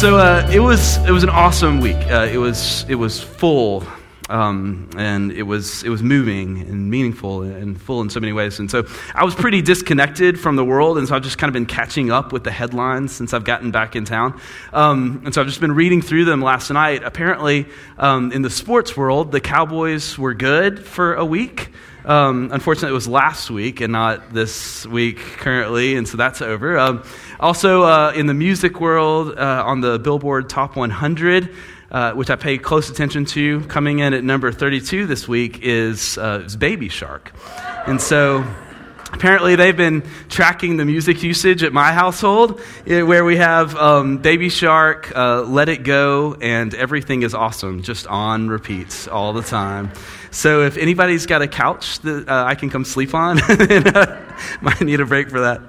So uh, it was it was an awesome week. Uh, it was it was full, um, and it was it was moving and meaningful and full in so many ways. And so I was pretty disconnected from the world, and so I've just kind of been catching up with the headlines since I've gotten back in town. Um, and so I've just been reading through them last night. Apparently, um, in the sports world, the Cowboys were good for a week. Um, unfortunately, it was last week and not this week currently, and so that's over. Um, also, uh, in the music world, uh, on the Billboard Top 100, uh, which I pay close attention to, coming in at number 32 this week is, uh, is Baby Shark. And so apparently they've been tracking the music usage at my household eh, where we have um, baby shark uh, let it go and everything is awesome just on repeats all the time so if anybody's got a couch that uh, i can come sleep on might need a break for that.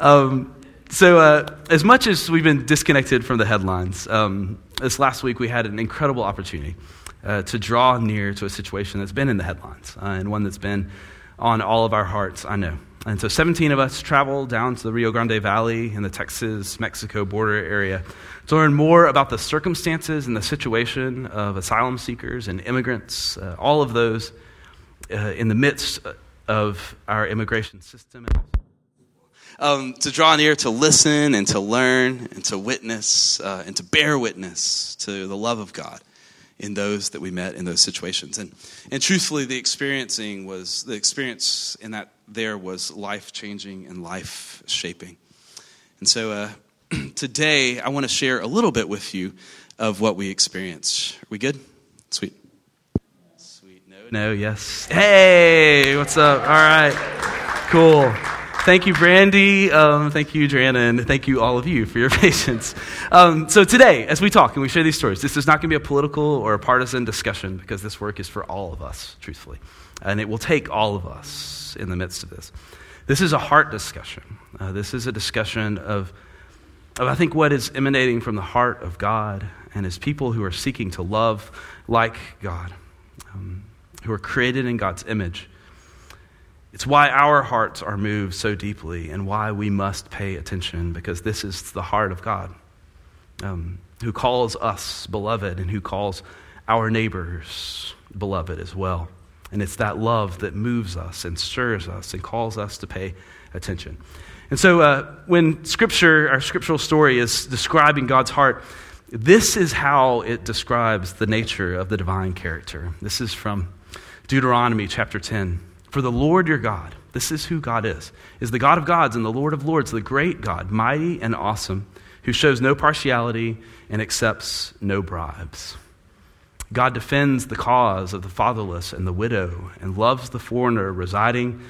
Um, so uh, as much as we've been disconnected from the headlines um, this last week we had an incredible opportunity uh, to draw near to a situation that's been in the headlines uh, and one that's been on all of our hearts i know and so 17 of us traveled down to the Rio Grande Valley in the Texas Mexico border area to learn more about the circumstances and the situation of asylum seekers and immigrants, uh, all of those uh, in the midst of our immigration system. Um, to draw near, to listen, and to learn, and to witness, uh, and to bear witness to the love of God in those that we met in those situations. And, and truthfully, the experiencing was the experience in that there was life changing and life shaping. And so uh, today, I want to share a little bit with you of what we experienced. Are we good? Sweet. Sweet. No, no, yes. Hey, what's up? All right. Cool. Thank you, Brandy. Um, thank you, Joanna, and thank you, all of you, for your patience. Um, so, today, as we talk and we share these stories, this is not going to be a political or a partisan discussion because this work is for all of us, truthfully. And it will take all of us in the midst of this. This is a heart discussion. Uh, this is a discussion of, of, I think, what is emanating from the heart of God and his people who are seeking to love like God, um, who are created in God's image it's why our hearts are moved so deeply and why we must pay attention because this is the heart of God um, who calls us beloved and who calls our neighbors beloved as well. And it's that love that moves us and stirs us and calls us to pay attention. And so uh, when Scripture, our scriptural story, is describing God's heart, this is how it describes the nature of the divine character. This is from Deuteronomy chapter 10. For the Lord your God, this is who God is, is the God of gods and the Lord of lords, the great God, mighty and awesome, who shows no partiality and accepts no bribes. God defends the cause of the fatherless and the widow and loves the foreigner residing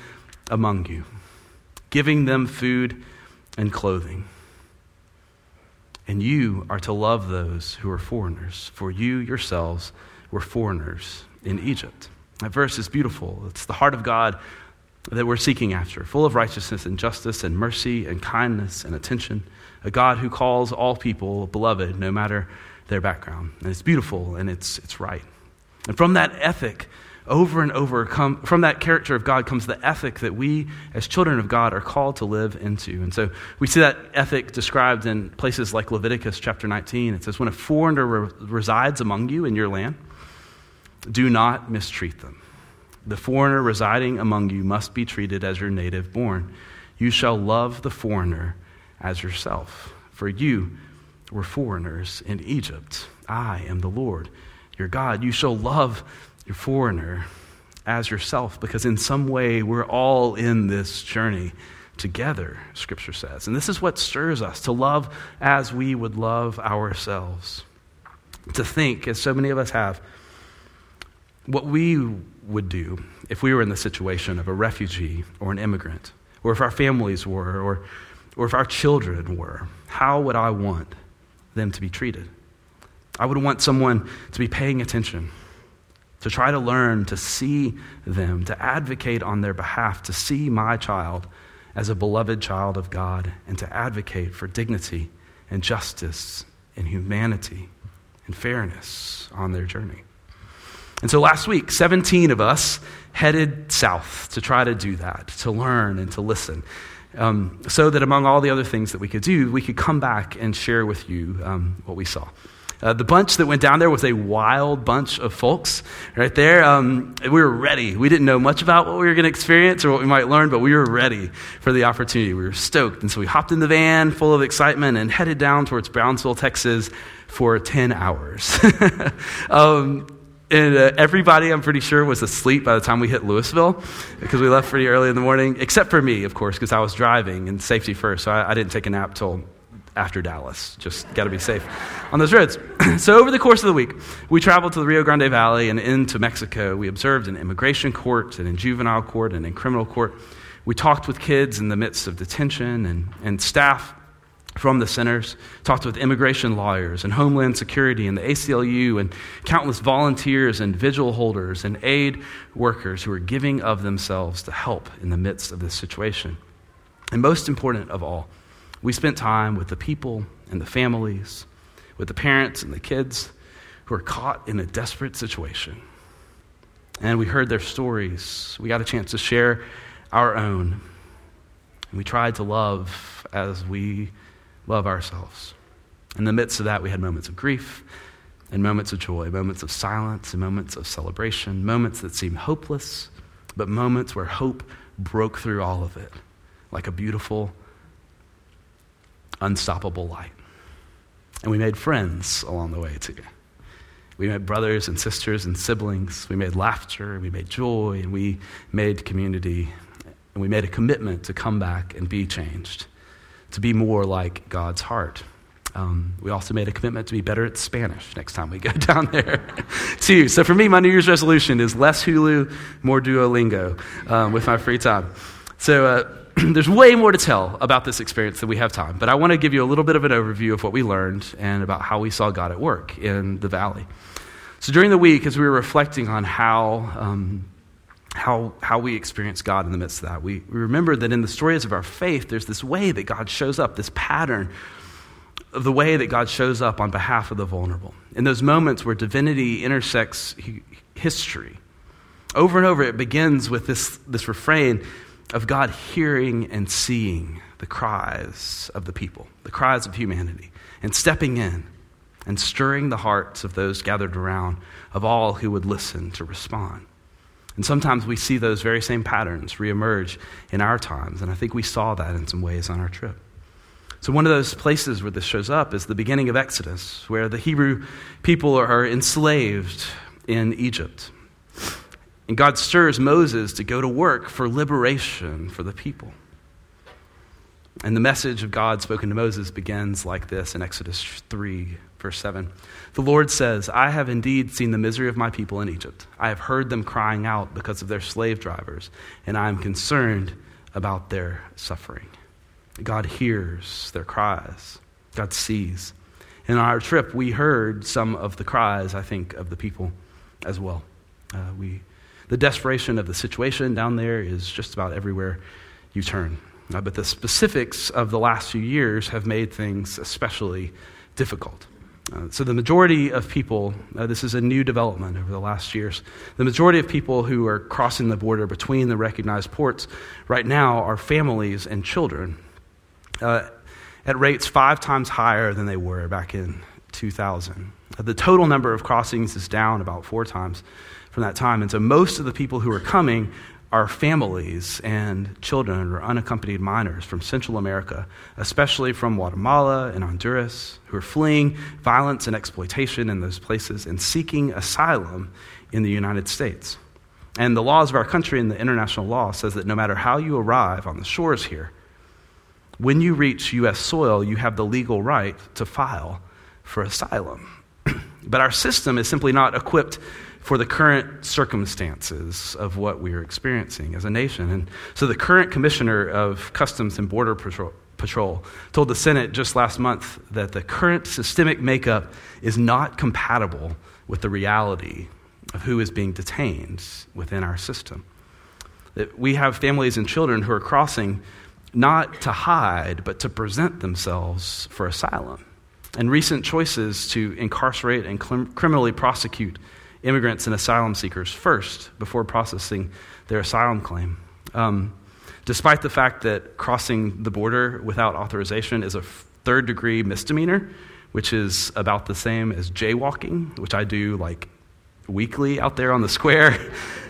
among you, giving them food and clothing. And you are to love those who are foreigners, for you yourselves were foreigners in Egypt. That verse is beautiful. It's the heart of God that we're seeking after, full of righteousness and justice and mercy and kindness and attention. A God who calls all people beloved, no matter their background. And it's beautiful and it's, it's right. And from that ethic, over and over, come, from that character of God comes the ethic that we, as children of God, are called to live into. And so we see that ethic described in places like Leviticus chapter 19. It says, When a foreigner re- resides among you in your land, do not mistreat them. The foreigner residing among you must be treated as your native born. You shall love the foreigner as yourself, for you were foreigners in Egypt. I am the Lord your God. You shall love your foreigner as yourself, because in some way we're all in this journey together, Scripture says. And this is what stirs us to love as we would love ourselves. To think, as so many of us have, what we would do if we were in the situation of a refugee or an immigrant, or if our families were, or, or if our children were. How would I want them to be treated? I would want someone to be paying attention, to try to learn, to see them, to advocate on their behalf, to see my child as a beloved child of God, and to advocate for dignity and justice and humanity and fairness on their journey. And so last week, 17 of us headed south to try to do that, to learn and to listen. um, so that among all the other things that we could do, we could come back and share with you um, what we saw. Uh, the bunch that went down there was a wild bunch of folks right there. Um, we were ready. We didn't know much about what we were going to experience or what we might learn, but we were ready for the opportunity. We were stoked. And so we hopped in the van full of excitement and headed down towards Brownsville, Texas for 10 hours. um, and uh, everybody, I'm pretty sure, was asleep by the time we hit Lewisville because we left pretty early in the morning, except for me, of course, because I was driving and safety first. So I, I didn't take a nap till after Dallas. Just got to be safe on those roads. so, over the course of the week, we traveled to the Rio Grande Valley and into Mexico. We observed in immigration court and in juvenile court and in criminal court. We talked with kids in the midst of detention and, and staff from the centers, talked with immigration lawyers and Homeland Security and the ACLU and countless volunteers and vigil holders and aid workers who are giving of themselves to help in the midst of this situation. And most important of all, we spent time with the people and the families, with the parents and the kids who are caught in a desperate situation. And we heard their stories. We got a chance to share our own. And we tried to love as we love ourselves. In the midst of that, we had moments of grief and moments of joy, moments of silence and moments of celebration, moments that seemed hopeless, but moments where hope broke through all of it like a beautiful unstoppable light. And we made friends along the way, too. We made brothers and sisters and siblings. We made laughter, we made joy, and we made community. And we made a commitment to come back and be changed, to be more like God's heart. Um, we also made a commitment to be better at Spanish next time we go down there, too. So for me, my New Year's resolution is less Hulu, more Duolingo um, with my free time. So, uh, there's way more to tell about this experience than we have time, but I want to give you a little bit of an overview of what we learned and about how we saw God at work in the valley. So during the week, as we were reflecting on how, um, how, how we experience God in the midst of that, we, we remembered that in the stories of our faith, there's this way that God shows up, this pattern of the way that God shows up on behalf of the vulnerable. In those moments where divinity intersects history, over and over, it begins with this, this refrain of God hearing and seeing the cries of the people, the cries of humanity, and stepping in and stirring the hearts of those gathered around, of all who would listen to respond. And sometimes we see those very same patterns reemerge in our times, and I think we saw that in some ways on our trip. So, one of those places where this shows up is the beginning of Exodus, where the Hebrew people are enslaved in Egypt. And God stirs Moses to go to work for liberation for the people. And the message of God spoken to Moses begins like this in Exodus 3, verse 7. The Lord says, I have indeed seen the misery of my people in Egypt. I have heard them crying out because of their slave drivers, and I am concerned about their suffering. God hears their cries, God sees. In our trip, we heard some of the cries, I think, of the people as well. Uh, we the desperation of the situation down there is just about everywhere you turn. Uh, but the specifics of the last few years have made things especially difficult. Uh, so, the majority of people, uh, this is a new development over the last years, the majority of people who are crossing the border between the recognized ports right now are families and children uh, at rates five times higher than they were back in 2000. Uh, the total number of crossings is down about four times from that time. And so most of the people who are coming are families and children or unaccompanied minors from Central America, especially from Guatemala and Honduras, who are fleeing violence and exploitation in those places and seeking asylum in the United States. And the laws of our country and the international law says that no matter how you arrive on the shores here, when you reach U.S. soil, you have the legal right to file for asylum. but our system is simply not equipped for the current circumstances of what we are experiencing as a nation. And so the current commissioner of Customs and Border Patrol, Patrol told the Senate just last month that the current systemic makeup is not compatible with the reality of who is being detained within our system. That we have families and children who are crossing not to hide, but to present themselves for asylum. And recent choices to incarcerate and criminally prosecute immigrants and asylum seekers first before processing their asylum claim. Um, despite the fact that crossing the border without authorization is a third degree misdemeanor, which is about the same as jaywalking, which I do like weekly out there on the square.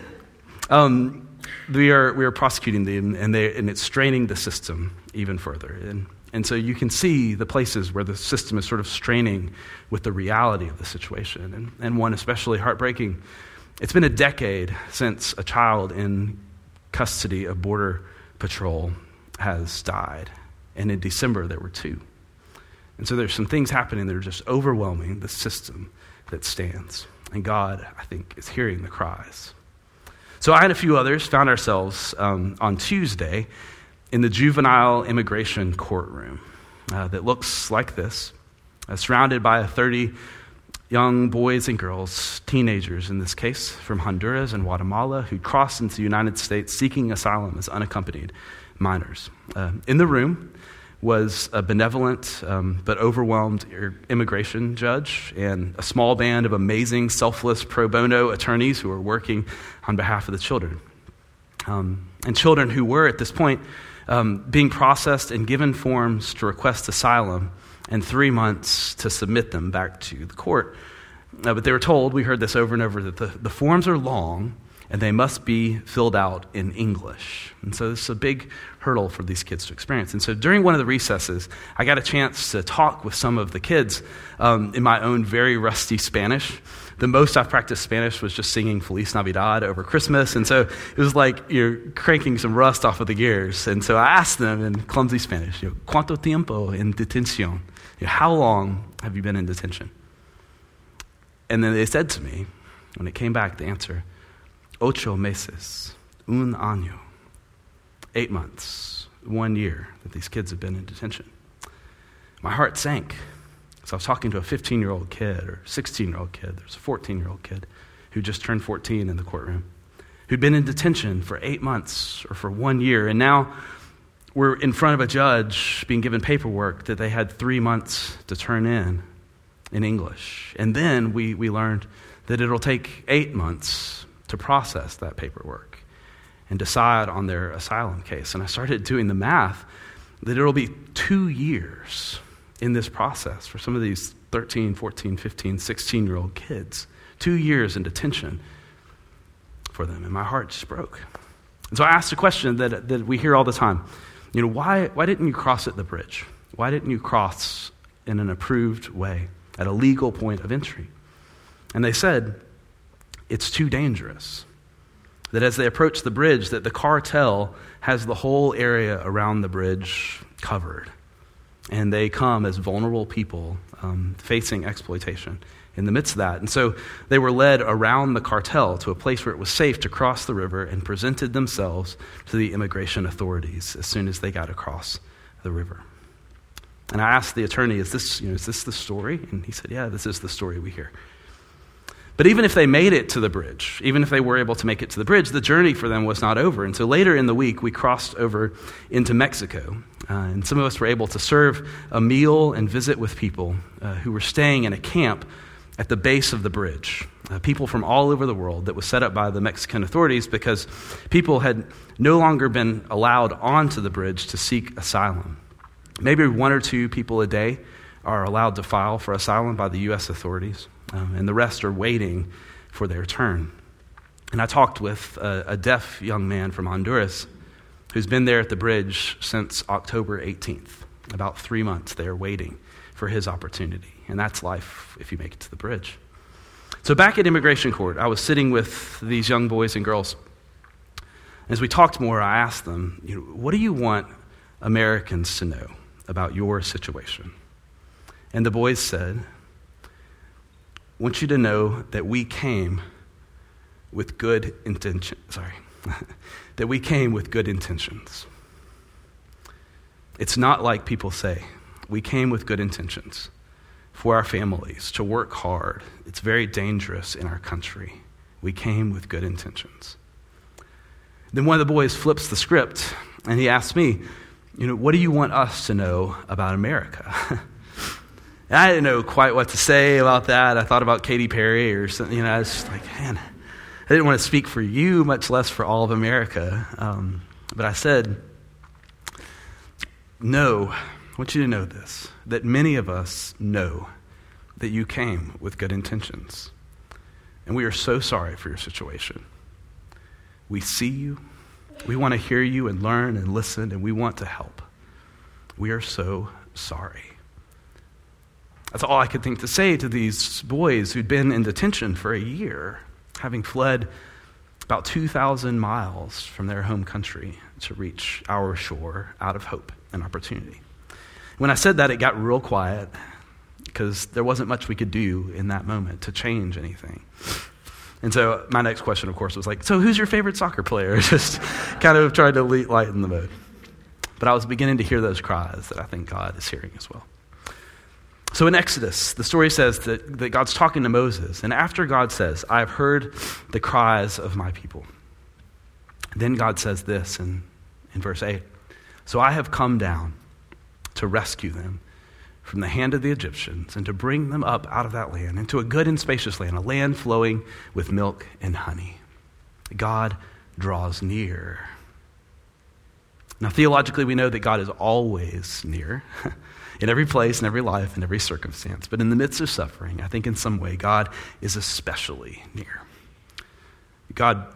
um, we, are, we are prosecuting them, and, they, and it's straining the system even further. And, and so you can see the places where the system is sort of straining with the reality of the situation. And, and one especially heartbreaking. It's been a decade since a child in custody of Border Patrol has died. And in December, there were two. And so there's some things happening that are just overwhelming the system that stands. And God, I think, is hearing the cries. So I and a few others found ourselves um, on Tuesday in the juvenile immigration courtroom uh, that looks like this, uh, surrounded by 30 young boys and girls, teenagers in this case, from Honduras and Guatemala, who crossed into the United States seeking asylum as unaccompanied minors. Uh, in the room was a benevolent um, but overwhelmed immigration judge and a small band of amazing, selfless pro bono attorneys who were working on behalf of the children. Um, and children who were, at this point, um, being processed and given forms to request asylum and three months to submit them back to the court. Uh, but they were told, we heard this over and over, that the, the forms are long and they must be filled out in English. And so this is a big hurdle for these kids to experience. And so during one of the recesses, I got a chance to talk with some of the kids um, in my own very rusty Spanish. The most I've practiced Spanish was just singing Feliz Navidad over Christmas. And so it was like you're cranking some rust off of the gears. And so I asked them in clumsy Spanish, you know, ¿Cuánto tiempo en detención? You know, how long have you been in detention? And then they said to me, when it came back, the answer, ocho meses, un año, eight months, one year that these kids have been in detention. My heart sank. So I was talking to a 15 year old kid or 16 year old kid. There's a 14 year old kid who just turned 14 in the courtroom, who'd been in detention for eight months or for one year. And now we're in front of a judge being given paperwork that they had three months to turn in in English. And then we, we learned that it'll take eight months to process that paperwork and decide on their asylum case. And I started doing the math that it'll be two years in this process for some of these 13, 14, 15, 16 year old kids. Two years in detention for them. And my heart just broke. And so I asked a question that, that we hear all the time. You know, why, why didn't you cross at the bridge? Why didn't you cross in an approved way at a legal point of entry? And they said, it's too dangerous. That as they approach the bridge, that the cartel has the whole area around the bridge covered. And they come as vulnerable people um, facing exploitation in the midst of that. And so they were led around the cartel to a place where it was safe to cross the river and presented themselves to the immigration authorities as soon as they got across the river. And I asked the attorney, is this, you know, is this the story? And he said, Yeah, this is the story we hear. But even if they made it to the bridge, even if they were able to make it to the bridge, the journey for them was not over. And so later in the week, we crossed over into Mexico. Uh, and some of us were able to serve a meal and visit with people uh, who were staying in a camp at the base of the bridge. Uh, people from all over the world that was set up by the Mexican authorities because people had no longer been allowed onto the bridge to seek asylum. Maybe one or two people a day are allowed to file for asylum by the U.S. authorities um, and the rest are waiting for their turn. And I talked with a, a deaf young man from Honduras who's been there at the bridge since October 18th. About three months they are waiting for his opportunity. And that's life if you make it to the bridge. So, back at immigration court, I was sitting with these young boys and girls. As we talked more, I asked them, you know, What do you want Americans to know about your situation? And the boys said, want you to know that we came with good intention. Sorry. that we came with good intentions. It's not like people say. We came with good intentions for our families, to work hard. It's very dangerous in our country. We came with good intentions. Then one of the boys flips the script and he asks me, You know, what do you want us to know about America? I didn't know quite what to say about that. I thought about Katy Perry or something. You know, I was like, man, I didn't want to speak for you, much less for all of America. Um, But I said, No, I want you to know this that many of us know that you came with good intentions. And we are so sorry for your situation. We see you, we want to hear you and learn and listen, and we want to help. We are so sorry. That's all I could think to say to these boys who'd been in detention for a year, having fled about 2,000 miles from their home country to reach our shore out of hope and opportunity. When I said that, it got real quiet because there wasn't much we could do in that moment to change anything. And so my next question, of course, was like, So who's your favorite soccer player? Just kind of trying to lighten the mood. But I was beginning to hear those cries that I think God is hearing as well. So in Exodus, the story says that, that God's talking to Moses. And after God says, I have heard the cries of my people, then God says this in, in verse 8 So I have come down to rescue them from the hand of the Egyptians and to bring them up out of that land into a good and spacious land, a land flowing with milk and honey. God draws near. Now, theologically, we know that God is always near. in every place, in every life, in every circumstance. But in the midst of suffering, I think in some way God is especially near. God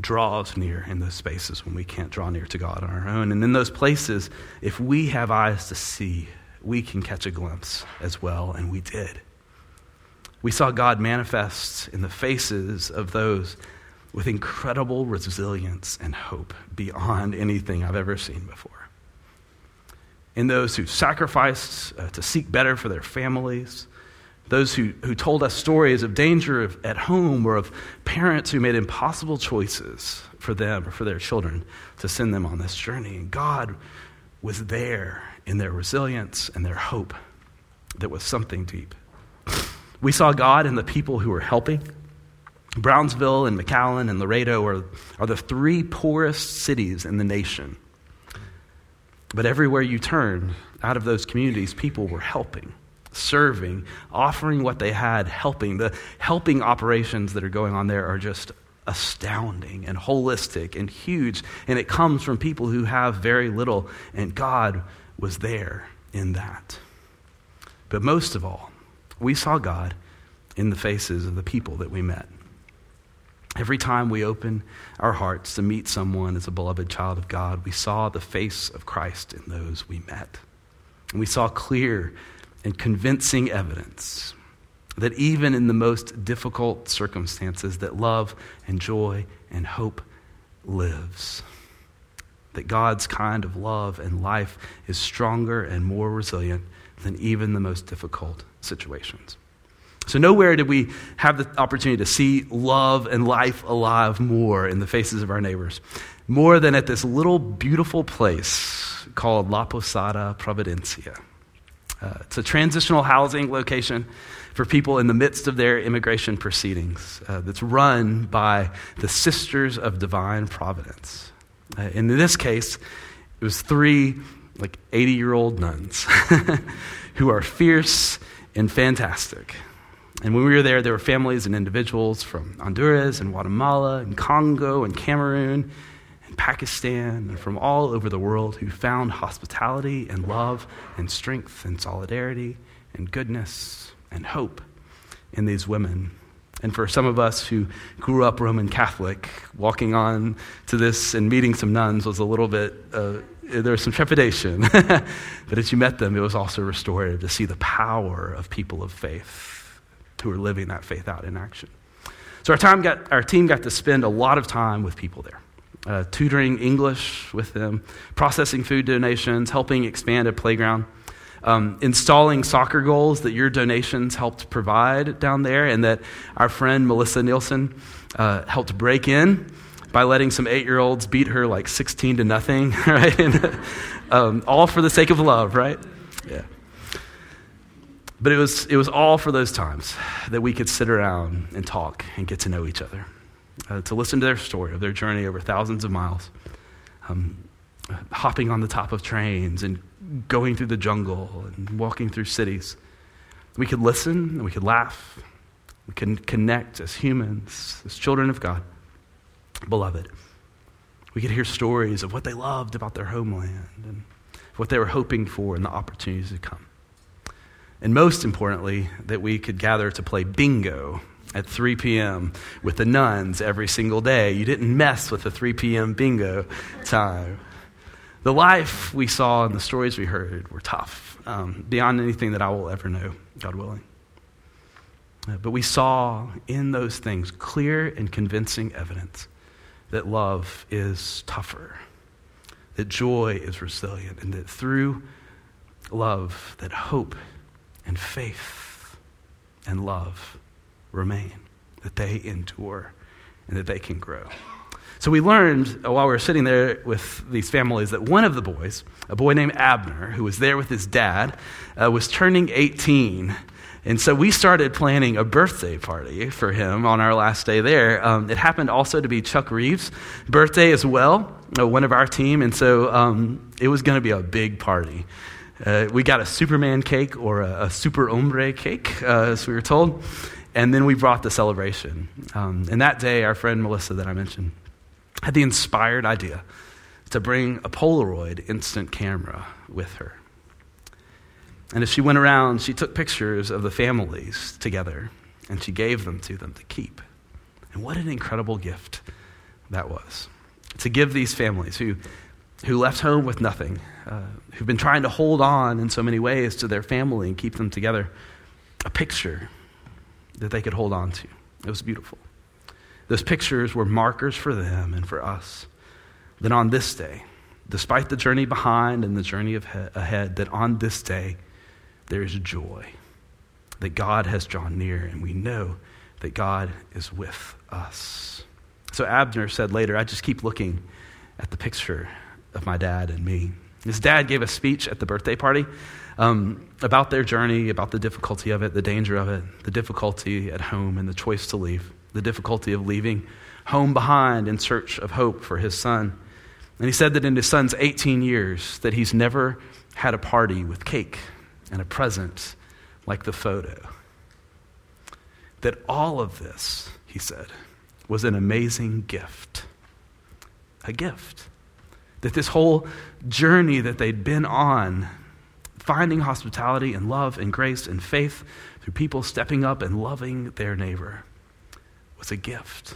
draws near in those spaces when we can't draw near to God on our own. And in those places, if we have eyes to see, we can catch a glimpse as well, and we did. We saw God manifest in the faces of those with incredible resilience and hope beyond anything I've ever seen before in those who sacrificed uh, to seek better for their families, those who, who told us stories of danger of, at home or of parents who made impossible choices for them or for their children to send them on this journey. And God was there in their resilience and their hope that was something deep. We saw God in the people who were helping. Brownsville and McAllen and Laredo are, are the three poorest cities in the nation. But everywhere you turn, out of those communities, people were helping, serving, offering what they had, helping. The helping operations that are going on there are just astounding and holistic and huge. And it comes from people who have very little, and God was there in that. But most of all, we saw God in the faces of the people that we met. Every time we open our hearts to meet someone as a beloved child of God, we saw the face of Christ in those we met. And we saw clear and convincing evidence that even in the most difficult circumstances that love and joy and hope lives. That God's kind of love and life is stronger and more resilient than even the most difficult situations. So, nowhere did we have the opportunity to see love and life alive more in the faces of our neighbors, more than at this little beautiful place called La Posada Providencia. Uh, it's a transitional housing location for people in the midst of their immigration proceedings uh, that's run by the Sisters of Divine Providence. Uh, in this case, it was three like 80 year old nuns who are fierce and fantastic. And when we were there, there were families and individuals from Honduras and Guatemala and Congo and Cameroon and Pakistan and from all over the world who found hospitality and love and strength and solidarity and goodness and hope in these women. And for some of us who grew up Roman Catholic, walking on to this and meeting some nuns was a little bit, uh, there was some trepidation. but as you met them, it was also restorative to see the power of people of faith who are living that faith out in action. So our, time got, our team got to spend a lot of time with people there. Uh, tutoring English with them, processing food donations, helping expand a playground, um, installing soccer goals that your donations helped provide down there, and that our friend Melissa Nielsen uh, helped break in by letting some eight year olds beat her like 16 to nothing, right? and, um, all for the sake of love, right? Yeah. But it was, it was all for those times that we could sit around and talk and get to know each other, uh, to listen to their story of their journey over thousands of miles, um, hopping on the top of trains and going through the jungle and walking through cities. We could listen and we could laugh. We could connect as humans, as children of God, beloved. We could hear stories of what they loved about their homeland and what they were hoping for and the opportunities to come. And most importantly, that we could gather to play bingo at 3 p.m. with the nuns every single day. You didn't mess with the 3 p.m. bingo time. The life we saw and the stories we heard were tough, um, beyond anything that I will ever know, God willing. Uh, but we saw in those things clear and convincing evidence that love is tougher, that joy is resilient, and that through love, that hope and faith and love remain, that they endure, and that they can grow. So we learned uh, while we were sitting there with these families that one of the boys, a boy named Abner, who was there with his dad, uh, was turning 18. And so we started planning a birthday party for him on our last day there. Um, it happened also to be Chuck Reeves' birthday as well, uh, one of our team. And so um, it was going to be a big party. Uh, we got a Superman cake or a, a super hombre cake, uh, as we were told. And then we brought the celebration. Um, and that day, our friend Melissa, that I mentioned, had the inspired idea to bring a Polaroid instant camera with her. And as she went around, she took pictures of the families together and she gave them to them to keep. And what an incredible gift that was to give these families who, who left home with nothing, uh, who've been trying to hold on in so many ways to their family and keep them together, a picture that they could hold on to. It was beautiful. Those pictures were markers for them and for us. That on this day, despite the journey behind and the journey of ahead, that on this day, there is joy. That God has drawn near, and we know that God is with us. So Abner said later, I just keep looking at the picture of my dad and me. His dad gave a speech at the birthday party um, about their journey, about the difficulty of it, the danger of it, the difficulty at home, and the choice to leave the difficulty of leaving home behind in search of hope for his son. And he said that in his son's 18 years that he's never had a party with cake and a present like the photo. That all of this, he said, was an amazing gift. A gift. That this whole journey that they'd been on, finding hospitality and love and grace and faith through people stepping up and loving their neighbor, was a gift.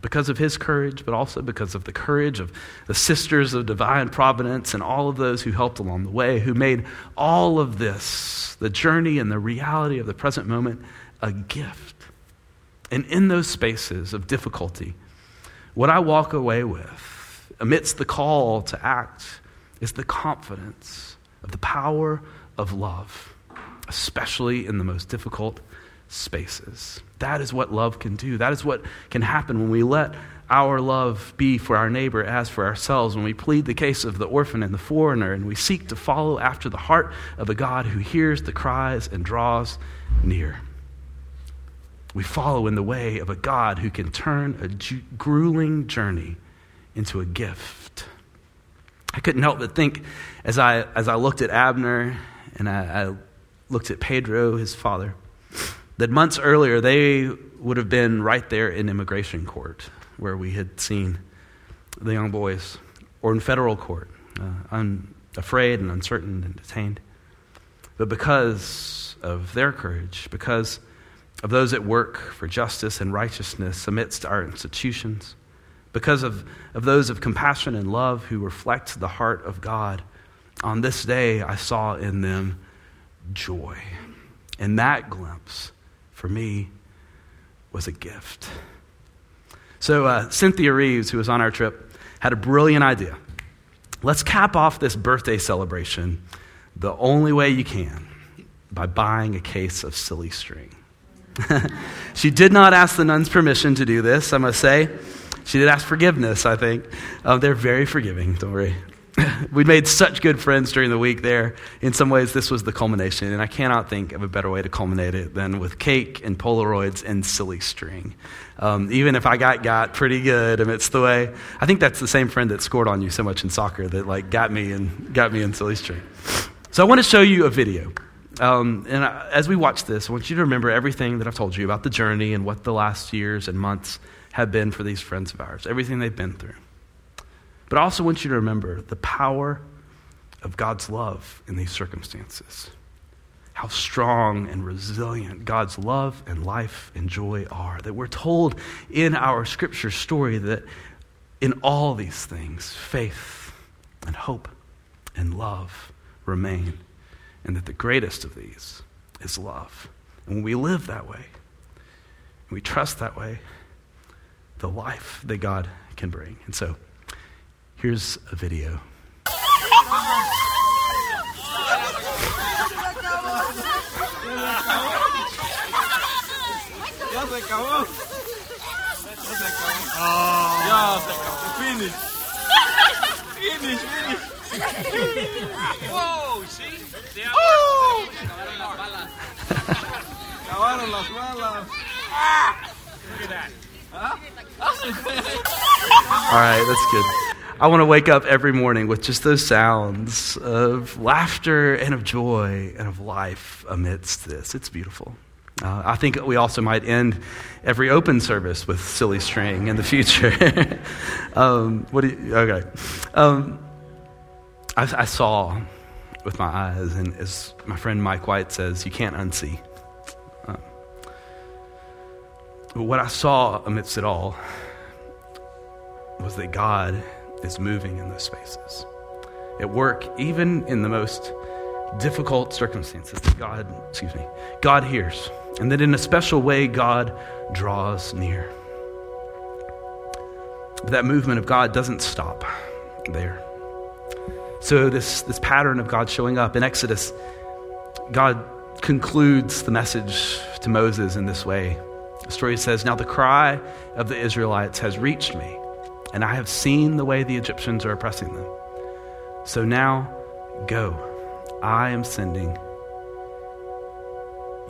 Because of his courage, but also because of the courage of the sisters of divine providence and all of those who helped along the way, who made all of this, the journey and the reality of the present moment, a gift. And in those spaces of difficulty, what I walk away with, amidst the call to act, is the confidence of the power of love, especially in the most difficult spaces. That is what love can do. That is what can happen when we let our love be for our neighbor as for ourselves, when we plead the case of the orphan and the foreigner, and we seek to follow after the heart of a God who hears the cries and draws near. We follow in the way of a God who can turn a grueling journey into a gift. I couldn't help but think as I, as I looked at Abner and I, I looked at Pedro, his father, that months earlier they would have been right there in immigration court where we had seen the young boys, or in federal court, uh, afraid and uncertain and detained. But because of their courage, because of those that work for justice and righteousness amidst our institutions, because of, of those of compassion and love who reflect the heart of God, on this day I saw in them joy. And that glimpse for me was a gift. So, uh, Cynthia Reeves, who was on our trip, had a brilliant idea. Let's cap off this birthday celebration the only way you can by buying a case of silly string. she did not ask the nuns permission to do this, I must say. She did ask forgiveness, I think. Um, they're very forgiving, don't worry. we made such good friends during the week there. In some ways, this was the culmination, and I cannot think of a better way to culminate it than with cake and Polaroids and silly string. Um, even if I got got pretty good amidst the way, I think that's the same friend that scored on you so much in soccer that like got me and got me in silly string. So I want to show you a video. Um, and I, as we watch this, I want you to remember everything that I've told you about the journey and what the last years and months have been for these friends of ours, everything they've been through. But I also want you to remember the power of God's love in these circumstances. How strong and resilient God's love and life and joy are. That we're told in our scripture story that in all these things, faith and hope and love remain. And that the greatest of these is love. And when we live that way, we trust that way, the life that God can bring. And so, here's a video. Ya se acabó. Finish. Finish, finish. Wow, sí. Acabaron las balas. All right, that's good. I want to wake up every morning with just those sounds of laughter and of joy and of life amidst this. It's beautiful. Uh, I think we also might end every open service with silly string in the future. um, what do you, okay. Um, I, I saw with my eyes, and as my friend Mike White says, you can't unsee. But what I saw amidst it all was that God is moving in those spaces. At work, even in the most difficult circumstances, that God, excuse me, God hears. And that in a special way, God draws near. But that movement of God doesn't stop there. So, this, this pattern of God showing up in Exodus, God concludes the message to Moses in this way. The story says, Now the cry of the Israelites has reached me, and I have seen the way the Egyptians are oppressing them. So now go. I am sending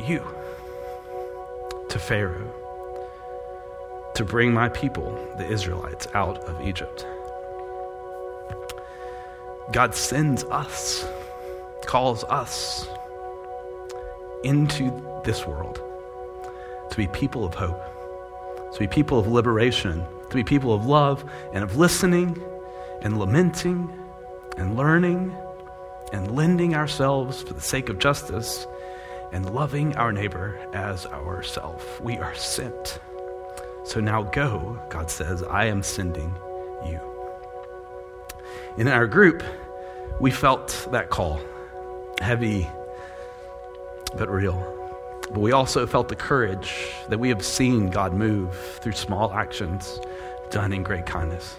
you to Pharaoh to bring my people, the Israelites, out of Egypt. God sends us, calls us into this world to be people of hope, to be people of liberation, to be people of love and of listening and lamenting and learning and lending ourselves for the sake of justice and loving our neighbor as ourself. We are sent. So now go, God says, I am sending you. In our group, we felt that call heavy but real. But we also felt the courage that we have seen God move through small actions done in great kindness.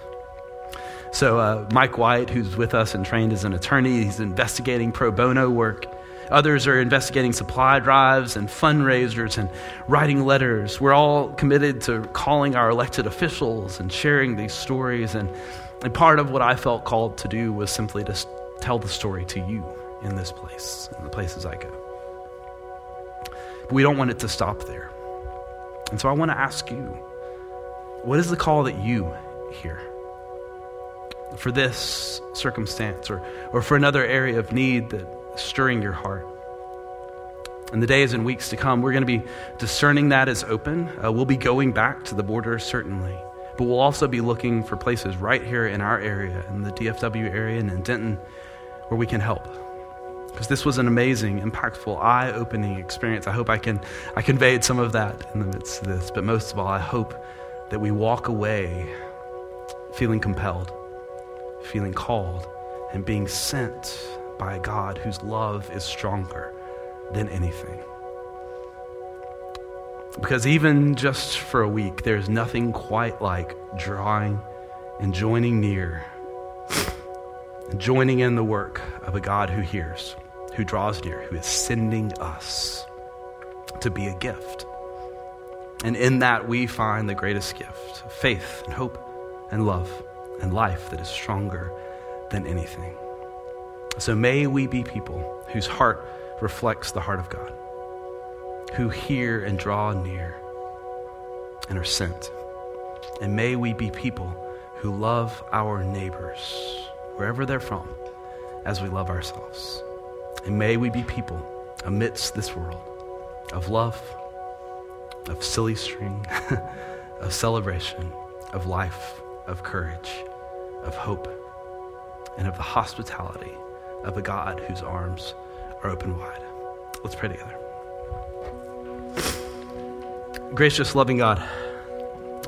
So, uh, Mike White, who's with us and trained as an attorney, he's investigating pro bono work. Others are investigating supply drives and fundraisers and writing letters. We're all committed to calling our elected officials and sharing these stories. And, and part of what I felt called to do was simply to tell the story to you in this place, in the places I go. We don't want it to stop there. And so I want to ask you what is the call that you hear? For this circumstance or, or for another area of need that is stirring your heart. In the days and weeks to come, we're going to be discerning that as open. Uh, we'll be going back to the border, certainly. But we'll also be looking for places right here in our area, in the DFW area and in Denton, where we can help because this was an amazing, impactful, eye-opening experience. I hope I can I conveyed some of that in the midst of this, but most of all, I hope that we walk away feeling compelled, feeling called, and being sent by a God whose love is stronger than anything. Because even just for a week, there's nothing quite like drawing and joining near and joining in the work of a God who hears, who draws near, who is sending us to be a gift. And in that, we find the greatest gift faith and hope and love and life that is stronger than anything. So may we be people whose heart reflects the heart of God, who hear and draw near and are sent. And may we be people who love our neighbors wherever they're from, as we love ourselves. And may we be people amidst this world of love, of silly string, of celebration, of life, of courage, of hope and of the hospitality of a God whose arms are open wide. Let's pray together. Gracious, loving God,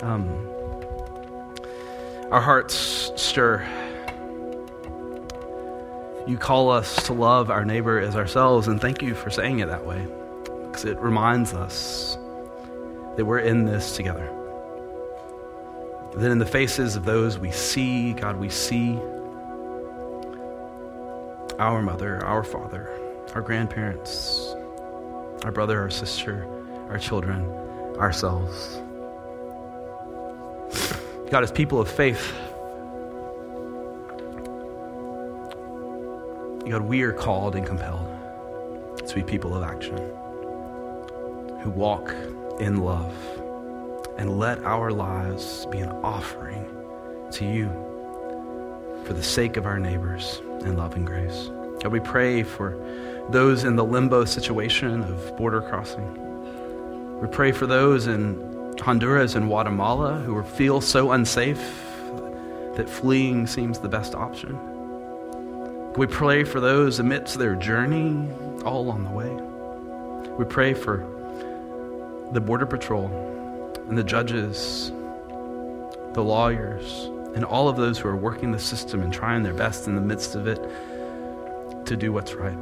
um, our hearts stir. You call us to love our neighbor as ourselves, and thank you for saying it that way, because it reminds us that we're in this together. That in the faces of those we see, God, we see our mother, our father, our grandparents, our brother, our sister, our children, ourselves. God, as people of faith, God, we are called and compelled to be people of action who walk in love and let our lives be an offering to you for the sake of our neighbors and love and grace. God, we pray for those in the limbo situation of border crossing. We pray for those in Honduras and Guatemala who feel so unsafe that fleeing seems the best option. We pray for those amidst their journey all along the way. We pray for the Border Patrol and the judges, the lawyers, and all of those who are working the system and trying their best in the midst of it to do what's right.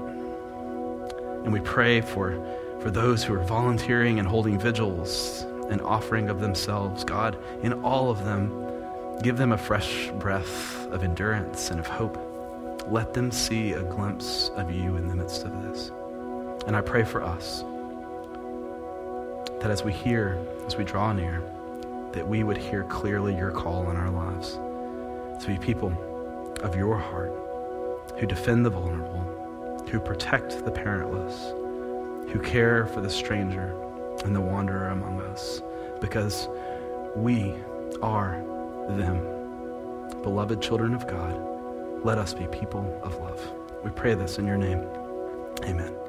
And we pray for, for those who are volunteering and holding vigils and offering of themselves. God, in all of them, give them a fresh breath of endurance and of hope. Let them see a glimpse of you in the midst of this. And I pray for us that as we hear, as we draw near, that we would hear clearly your call in our lives to be people of your heart who defend the vulnerable, who protect the parentless, who care for the stranger and the wanderer among us, because we are them. Beloved children of God, let us be people of love. We pray this in your name. Amen.